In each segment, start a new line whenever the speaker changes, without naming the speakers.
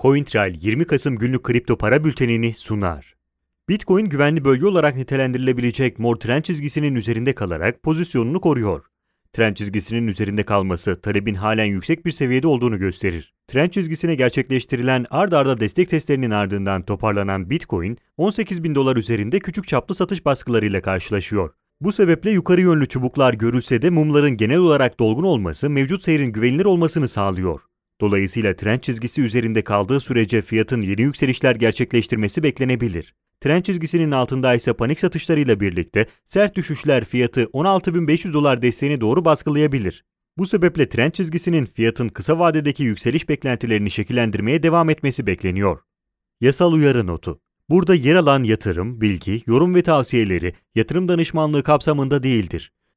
CoinTrail 20 Kasım günlük kripto para bültenini sunar. Bitcoin güvenli bölge olarak nitelendirilebilecek mor trend çizgisinin üzerinde kalarak pozisyonunu koruyor. Trend çizgisinin üzerinde kalması talebin halen yüksek bir seviyede olduğunu gösterir. Trend çizgisine gerçekleştirilen ard arda destek testlerinin ardından toparlanan Bitcoin, 18 bin dolar üzerinde küçük çaplı satış baskılarıyla karşılaşıyor. Bu sebeple yukarı yönlü çubuklar görülse de mumların genel olarak dolgun olması mevcut seyrin güvenilir olmasını sağlıyor. Dolayısıyla trend çizgisi üzerinde kaldığı sürece fiyatın yeni yükselişler gerçekleştirmesi beklenebilir. Trend çizgisinin altında ise panik satışlarıyla birlikte sert düşüşler fiyatı 16.500 dolar desteğine doğru baskılayabilir. Bu sebeple trend çizgisinin fiyatın kısa vadedeki yükseliş beklentilerini şekillendirmeye devam etmesi bekleniyor. Yasal uyarı notu. Burada yer alan yatırım, bilgi, yorum ve tavsiyeleri yatırım danışmanlığı kapsamında değildir.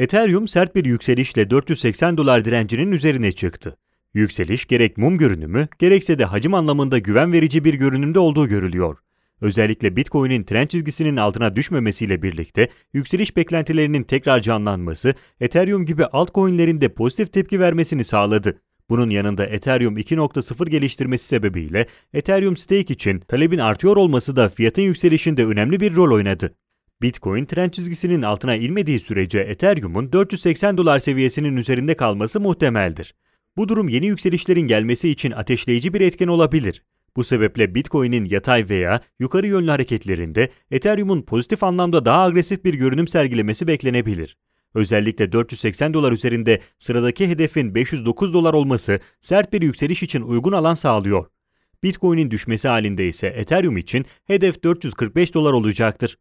Ethereum sert bir yükselişle 480 dolar direncinin üzerine çıktı. Yükseliş gerek mum görünümü gerekse de hacim anlamında güven verici bir görünümde olduğu görülüyor. Özellikle Bitcoin'in trend çizgisinin altına düşmemesiyle birlikte yükseliş beklentilerinin tekrar canlanması Ethereum gibi altcoin'lerin de pozitif tepki vermesini sağladı. Bunun yanında Ethereum 2.0 geliştirmesi sebebiyle Ethereum Stake için talebin artıyor olması da fiyatın yükselişinde önemli bir rol oynadı. Bitcoin trend çizgisinin altına inmediği sürece Ethereum'un 480 dolar seviyesinin üzerinde kalması muhtemeldir. Bu durum yeni yükselişlerin gelmesi için ateşleyici bir etken olabilir. Bu sebeple Bitcoin'in yatay veya yukarı yönlü hareketlerinde Ethereum'un pozitif anlamda daha agresif bir görünüm sergilemesi beklenebilir. Özellikle 480 dolar üzerinde sıradaki hedefin 509 dolar olması sert bir yükseliş için uygun alan sağlıyor. Bitcoin'in düşmesi halinde ise Ethereum için hedef 445 dolar olacaktır.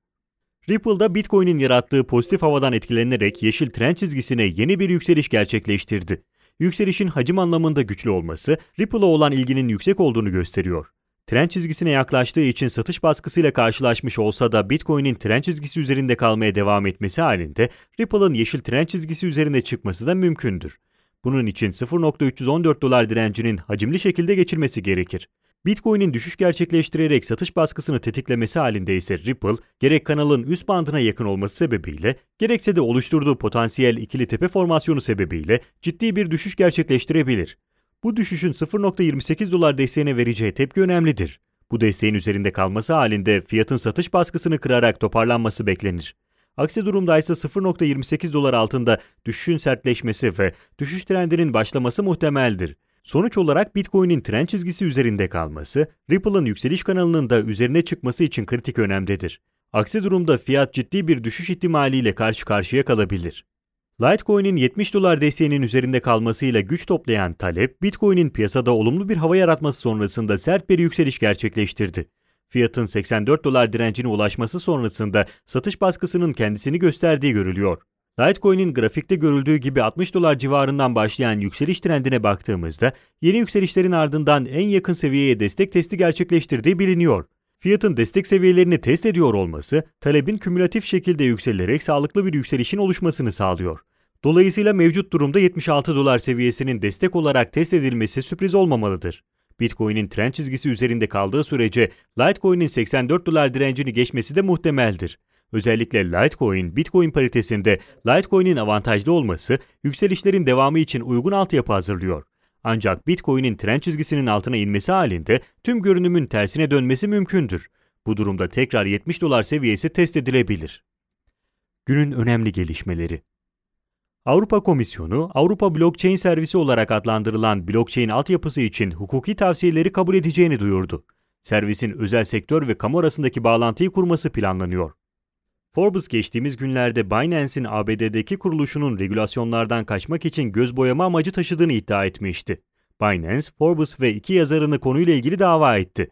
Ripple'da Bitcoin'in yarattığı pozitif havadan etkilenerek yeşil trend çizgisine yeni bir yükseliş gerçekleştirdi. Yükselişin hacim anlamında güçlü olması Ripple'a olan ilginin yüksek olduğunu gösteriyor. Trend çizgisine yaklaştığı için satış baskısıyla karşılaşmış olsa da Bitcoin'in trend çizgisi üzerinde kalmaya devam etmesi halinde Ripple'ın yeşil trend çizgisi üzerine çıkması da mümkündür. Bunun için 0.314 dolar direncinin hacimli şekilde geçilmesi gerekir. Bitcoin'in düşüş gerçekleştirerek satış baskısını tetiklemesi halinde ise Ripple, gerek kanalın üst bandına yakın olması sebebiyle, gerekse de oluşturduğu potansiyel ikili tepe formasyonu sebebiyle ciddi bir düşüş gerçekleştirebilir. Bu düşüşün 0.28 dolar desteğine vereceği tepki önemlidir. Bu desteğin üzerinde kalması halinde fiyatın satış baskısını kırarak toparlanması beklenir. Aksi durumda ise 0.28 dolar altında düşüşün sertleşmesi ve düşüş trendinin başlaması muhtemeldir. Sonuç olarak Bitcoin'in trend çizgisi üzerinde kalması, Ripple'ın yükseliş kanalının da üzerine çıkması için kritik önemdedir. Aksi durumda fiyat ciddi bir düşüş ihtimaliyle karşı karşıya kalabilir. Litecoin'in 70 dolar desteğinin üzerinde kalmasıyla güç toplayan talep, Bitcoin'in piyasada olumlu bir hava yaratması sonrasında sert bir yükseliş gerçekleştirdi. Fiyatın 84 dolar direncine ulaşması sonrasında satış baskısının kendisini gösterdiği görülüyor. Litecoin'in grafikte görüldüğü gibi 60 dolar civarından başlayan yükseliş trendine baktığımızda yeni yükselişlerin ardından en yakın seviyeye destek testi gerçekleştirdiği biliniyor. Fiyatın destek seviyelerini test ediyor olması, talebin kümülatif şekilde yükselerek sağlıklı bir yükselişin oluşmasını sağlıyor. Dolayısıyla mevcut durumda 76 dolar seviyesinin destek olarak test edilmesi sürpriz olmamalıdır. Bitcoin'in trend çizgisi üzerinde kaldığı sürece Litecoin'in 84 dolar direncini geçmesi de muhtemeldir. Özellikle Litecoin, Bitcoin paritesinde Litecoin'in avantajlı olması yükselişlerin devamı için uygun altyapı hazırlıyor. Ancak Bitcoin'in trend çizgisinin altına inmesi halinde tüm görünümün tersine dönmesi mümkündür. Bu durumda tekrar 70 dolar seviyesi test edilebilir. Günün önemli gelişmeleri Avrupa Komisyonu, Avrupa Blockchain Servisi olarak adlandırılan blockchain altyapısı için hukuki tavsiyeleri kabul edeceğini duyurdu. Servisin özel sektör ve kamu arasındaki bağlantıyı kurması planlanıyor. Forbes geçtiğimiz günlerde Binance'in ABD'deki kuruluşunun regülasyonlardan kaçmak için göz boyama amacı taşıdığını iddia etmişti. Binance, Forbes ve iki yazarını konuyla ilgili dava etti.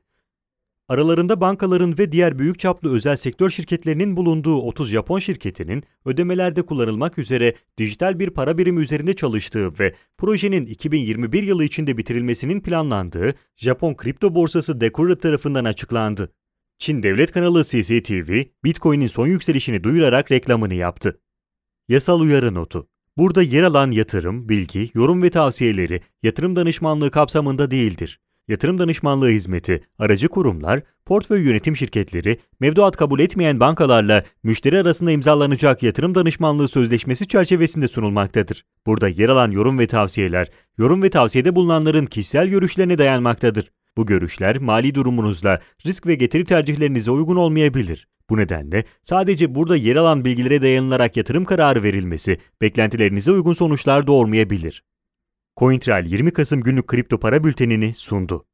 Aralarında bankaların ve diğer büyük çaplı özel sektör şirketlerinin bulunduğu 30 Japon şirketinin ödemelerde kullanılmak üzere dijital bir para birimi üzerinde çalıştığı ve projenin 2021 yılı içinde bitirilmesinin planlandığı Japon kripto borsası Decora tarafından açıklandı. Çin devlet kanalı CCTV, Bitcoin'in son yükselişini duyurarak reklamını yaptı. Yasal uyarı notu. Burada yer alan yatırım, bilgi, yorum ve tavsiyeleri yatırım danışmanlığı kapsamında değildir. Yatırım danışmanlığı hizmeti, aracı kurumlar, portföy yönetim şirketleri, mevduat kabul etmeyen bankalarla müşteri arasında imzalanacak yatırım danışmanlığı sözleşmesi çerçevesinde sunulmaktadır. Burada yer alan yorum ve tavsiyeler, yorum ve tavsiyede bulunanların kişisel görüşlerine dayanmaktadır. Bu görüşler mali durumunuzla, risk ve getiri tercihlerinize uygun olmayabilir. Bu nedenle sadece burada yer alan bilgilere dayanılarak yatırım kararı verilmesi beklentilerinize uygun sonuçlar doğurmayabilir. CoinTrail 20 Kasım günlük kripto para bültenini sundu.